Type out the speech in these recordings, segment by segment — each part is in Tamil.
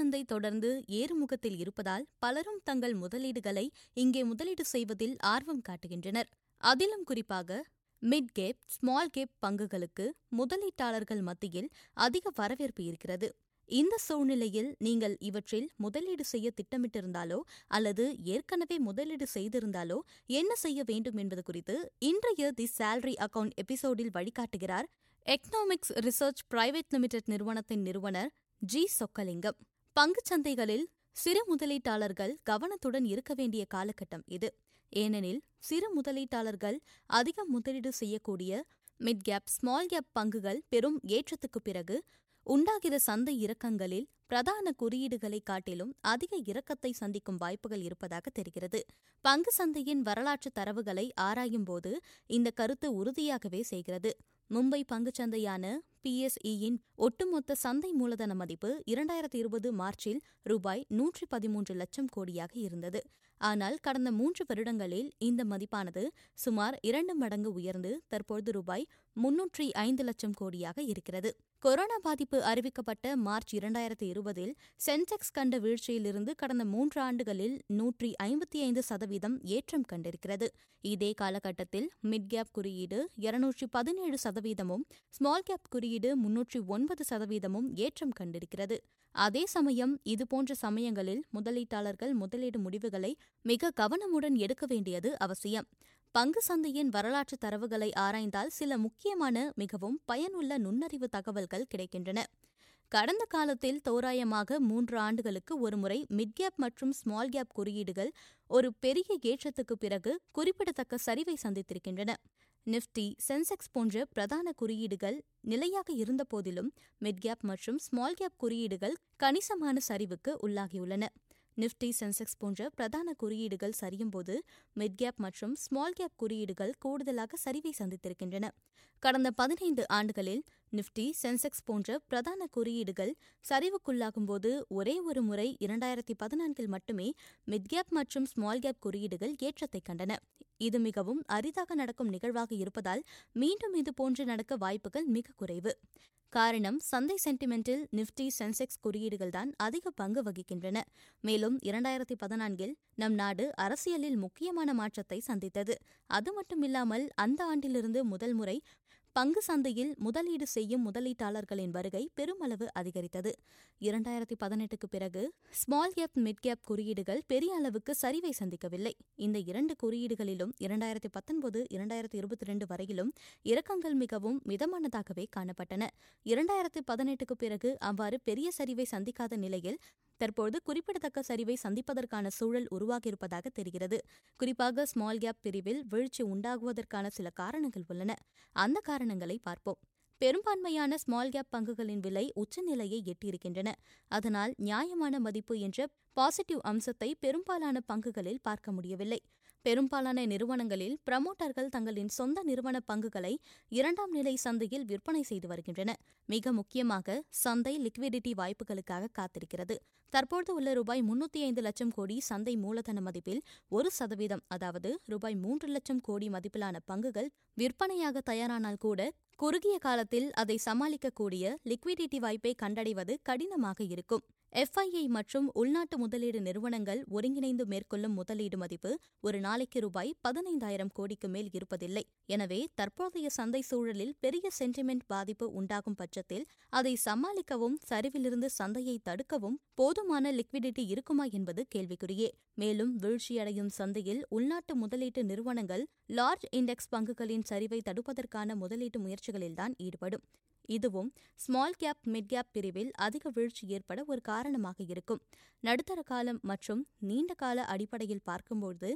சந்தை தொடர்ந்து ஏறுமுகத்தில் இருப்பதால் பலரும் தங்கள் முதலீடுகளை இங்கே முதலீடு செய்வதில் ஆர்வம் காட்டுகின்றனர். அதிலும் குறிப்பாக மிட் கேப் ஸ்மால் கேப் பங்குகளுக்கு முதலீட்டாளர்கள் மத்தியில் அதிக வரவேற்பு இருக்கிறது. இந்த சூழ்நிலையில் நீங்கள் இவற்றில் முதலீடு செய்ய திட்டமிட்டிருந்தாலோ அல்லது ஏற்கனவே முதலீடு செய்திருந்தாலோ என்ன செய்ய வேண்டும் என்பது குறித்து இன்றைய தி சேலரி அக்கவுண்ட் எபிசோடில் வழிகாட்டுகிறார். எக்கனாமிக்ஸ் ரிசர்ச் பிரைவேட் லிமிடெட் நிறுவனத்தின் நிறுவனர் ஜி சொக்கலிங்கம். சந்தைகளில் சிறு முதலீட்டாளர்கள் கவனத்துடன் இருக்க வேண்டிய காலகட்டம் இது. ஏனெனில் சிறு முதலீட்டாளர்கள் அதிகம் முதலீடு செய்யக்கூடிய மிட் கேப் ஸ்மால் கேப் பங்குகள் பெரும் ஏற்றத்துக்குப் பிறகு உண்டாகிற சந்தை இறக்கங்களில் பிரதான குறியீடுகளை காட்டிலும் அதிக இறக்கத்தை சந்திக்கும் வாய்ப்புகள் இருப்பதாக தெரிகிறது. பங்கு சந்தையின் வரலாற்று தரவுகளை ஆராயும்போது இந்த கருத்து உறுதியாகவே செய்கிறது. மும்பை பங்குச்சந்தையான பிஎஸ்இயின் ஒட்டுமொத்த சந்தை மூலதன மதிப்பு இரண்டாயிரத்தி இருபது மார்ச்சில் ரூபாய் நூற்றி பதிமூன்று லட்சம் கோடியாக இருந்தது. ஆனால் கடந்த மூன்று வருடங்களில் இந்த மதிப்பானது சுமார் இரண்டு மடங்கு உயர்ந்து தற்பொழுது ரூபாய் முன்னூற்றி ஐந்து லட்சம் கோடியாக இருக்கிறது. கொரோனா பாதிப்பு அறிவிக்கப்பட்ட மார்ச் இரண்டாயிரத்தி இருபதில் சென்செக்ஸ் கண்ட வீழ்ச்சியிலிருந்து கடந்த மூன்று ஆண்டுகளில் நூற்றி ஐம்பத்தி ஐந்து சதவீதம் ஏற்றம் கண்டிருக்கிறது. இதே காலகட்டத்தில் மிட் கேப் குறியீடு இருநூற்றி பதினேழு சதவீதமும் ஸ்மால் கேப் குறியீடு முன்னூற்றி ஒன்பது சதவீதமும் ஏற்றம் கண்டிருக்கிறது. அதே சமயம் இதுபோன்ற சமயங்களில் முதலீட்டாளர்கள் முதலீடு முடிவுகளை மிக கவனமுடன் எடுக்க வேண்டியது அவசியம். பங்கு சந்தையின் வரலாற்று தரவுகளை ஆராய்ந்தால் சில முக்கியமான மிகவும் பயனுள்ள நுண்ணறிவு தகவல்கள் கிடைக்கின்றன. கடந்த காலத்தில் தோராயமாக மூன்று ஆண்டுகளுக்கு ஒருமுறை மிட்கேப் மற்றும் ஸ்மால் கேப் குறியீடுகள் ஒரு பெரிய ஏற்றத்துக்கு பிறகு குறிப்பிடத்தக்க சரிவை சந்தித்திருக்கின்றன. நிஃப்டி சென்செக்ஸ் போன்ற பிரதான குறியீடுகள் நிலையாக இருந்தபோதிலும் மிட்கேப் மற்றும் ஸ்மால் கேப் குறியீடுகள் கணிசமான சரிவுக்கு உள்ளாகியுள்ளன. நிஃப்டி சென்செக்ஸ் போன்ற பிரதான குறியீடுகள் சரியும்போது மிட் கேப் மற்றும் ஸ்மால் கேப் குறியீடுகள் கூடுதலாக சரிவை சந்தித்திருக்கின்றன. கடந்த பதினைந்து ஆண்டுகளில் நிப்டி சென்செக்ஸ் போன்ற பிரதான குறியீடுகள் சரிவுக்குள்ளாகும்போது ஒரே ஒரு முறை இரண்டாயிரத்தி பதினான்கில் மட்டுமே மிட்கேப் மற்றும் ஸ்மால் கேப் குறியீடுகள் ஏற்றத்தை கண்டன. இது மிகவும் அரிதாக நடக்கும் நிகழ்வாக இருப்பதால் மீண்டும் இது போன்று நடக்க வாய்ப்புகள் மிக குறைவு. காரணம் சந்தை சென்டிமெண்டில் நிப்டி சென்செக்ஸ் குறியீடுகள்தான் அதிக பங்கு வகிக்கின்றன. மேலும் இரண்டாயிரத்தி பதினான்கில் நம் நாடு அரசியலில் முக்கியமான மாற்றத்தை சந்தித்தது. அது மட்டுமில்லாமல் அந்த ஆண்டிலிருந்து முதல் முறை பங்கு சந்தையில் முதலீடு செய்யும் முதலீட்டாளர்களின் வருகை பெருமளவு அதிகரித்தது. இரண்டாயிரத்தி பதினெட்டுக்கு பிறகு ஸ்மால் கேப் மிட் கேப் குறியீடுகள் பெரிய அளவுக்கு சரிவை சந்திக்கவில்லை. இந்த இரண்டு குறியீடுகளிலும் இரண்டாயிரத்தி பத்தொன்பது இரண்டாயிரத்தி இருபத்தி ரெண்டு வரையிலும் இறக்கங்கள் மிகவும் மிதமானதாகவே காணப்பட்டன. இரண்டாயிரத்தி பதினெட்டுக்கு பிறகு அவ்வாறு பெரிய சரிவை சந்திக்காத நிலையில் தற்போது குறிப்பிடத்தக்க சரிவை சந்திப்பதற்கான சூழல் உருவாகியிருப்பதாக தெரிகிறது. குறிப்பாக ஸ்மால் கேப் பிரிவில் வீழ்ச்சி உண்டாகுவதற்கான சில காரணங்கள் உள்ளன. அந்த காரணங்களை பார்ப்போம். பெரும்பான்மையான ஸ்மால் கேப் பங்குகளின் விலை உச்சநிலையை எட்டியிருக்கின்றன. அதனால் நியாயமான மதிப்பு என்ற பாசிட்டிவ் அம்சத்தை பெரும்பாலான பங்குகளில் பார்க்க முடியவில்லை. பெரும்பாலான நிறுவனங்களில் பிரமோட்டர்கள் தங்களின் சொந்த நிறுவன பங்குகளை இரண்டாம் நிலை சந்தையில் விற்பனை செய்து வருகின்றன மிக முக்கியமாக சந்தை லிக்விடிட்டி வாய்ப்புகளுக்காக காத்திருக்கிறது. தற்போது உள்ள ரூபாய் முன்னூத்தி ஐந்து லட்சம் கோடி சந்தை மூலதன மதிப்பில் ஒரு சதவீதம் அதாவது ரூபாய் மூன்று லட்சம் கோடி மதிப்பிலான பங்குகள் விற்பனையாக தயாரானால் கூட குறுகிய காலத்தில் அதை சமாளிக்கக்கூடிய லிக்விடிட்டி வாய்ப்பை கண்டடைவது கடினமாக இருக்கும். எஃப்ஐஐ மற்றும் உள்நாட்டு முதலீடு நிறுவனங்கள் ஒருங்கிணைந்து மேற்கொள்ளும் முதலீடு மதிப்பு ஒரு நாளைக்கு ரூபாய் பதினைந்தாயிரம் கோடிக்கு மேல் இருப்பதில்லை. எனவே தற்போதைய சந்தை சூழலில் பெரிய சென்டிமெண்ட் பாதிப்பு உண்டாகும் பட்சத்தில் அதை சமாளிக்கவும் சரிவிலிருந்து சந்தையை தடுக்கவும் போதுமான லிக்விடிட்டி இருக்குமா என்பது கேள்விக்குறியே. மேலும் வீழ்ச்சியடையும் சந்தையில் உள்நாட்டு முதலீட்டு நிறுவனங்கள் லார்ஜ் இண்டெக்ஸ் பங்குகளின் சரிவை தடுப்பதற்கான முதலீட்டு முயற்சி முயற்சிகளில்தான் ஈடுபடும். இதுவும் ஸ்மால் கேப் மிட் கேப் பிரிவில் அதிக வீழ்ச்சி ஏற்பட ஒரு காரணமாக இருக்கும். நடுத்தர காலம் மற்றும் நீண்ட கால அடிப்படையில் பார்க்கும்போது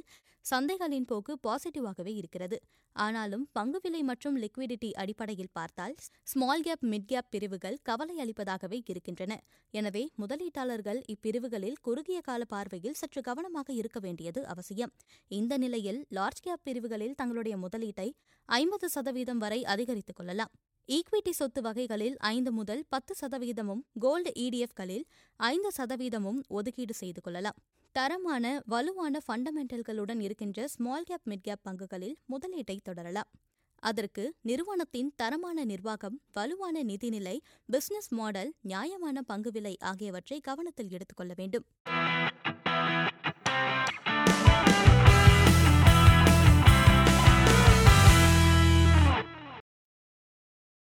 சந்தைகளின் போக்கு பாசிட்டிவாகவே இருக்கிறது. ஆனாலும் பங்கு விலை மற்றும் லிக்விடிட்டி அடிப்படையில் பார்த்தால் ஸ்மால் கேப் மிட் கேப் பிரிவுகள் கவலை அளிப்பதாகவே இருக்கின்றன. எனவே முதலீட்டாளர்கள் இப்பிரிவுகளில் குறுகிய கால பார்வையில் சற்று கவனமாக இருக்க வேண்டியது அவசியம். இந்த நிலையில் லார்ஜ் கேப் பிரிவுகளில் தங்களுடைய முதலீட்டை ஐம்பது சதவீதம் வரை அதிகரித்துக் கொள்ளலாம். ஈக்விட்டி சொத்து வகைகளில் ஐந்து முதல் பத்து சதவீதமும் கோல்டு இடிஎஃப்களில் ஐந்து சதவீதமும் ஒதுக்கீடு செய்து கொள்ளலாம். தரமான வலுவான ஃபண்டமெண்டல்களுடன் இருக்கின்ற ஸ்மால் கேப் மிட் கேப் பங்குகளில் முதலீட்டை தொடரலாம். அதற்கு நிறுவனத்தின் தரமான நிர்வாகம் வலுவான நிதிநிலை பிசினஸ் மாடல் நியாயமான பங்கு விலை ஆகியவற்றை கவனத்தில் எடுத்துக்கொள்ள வேண்டும்.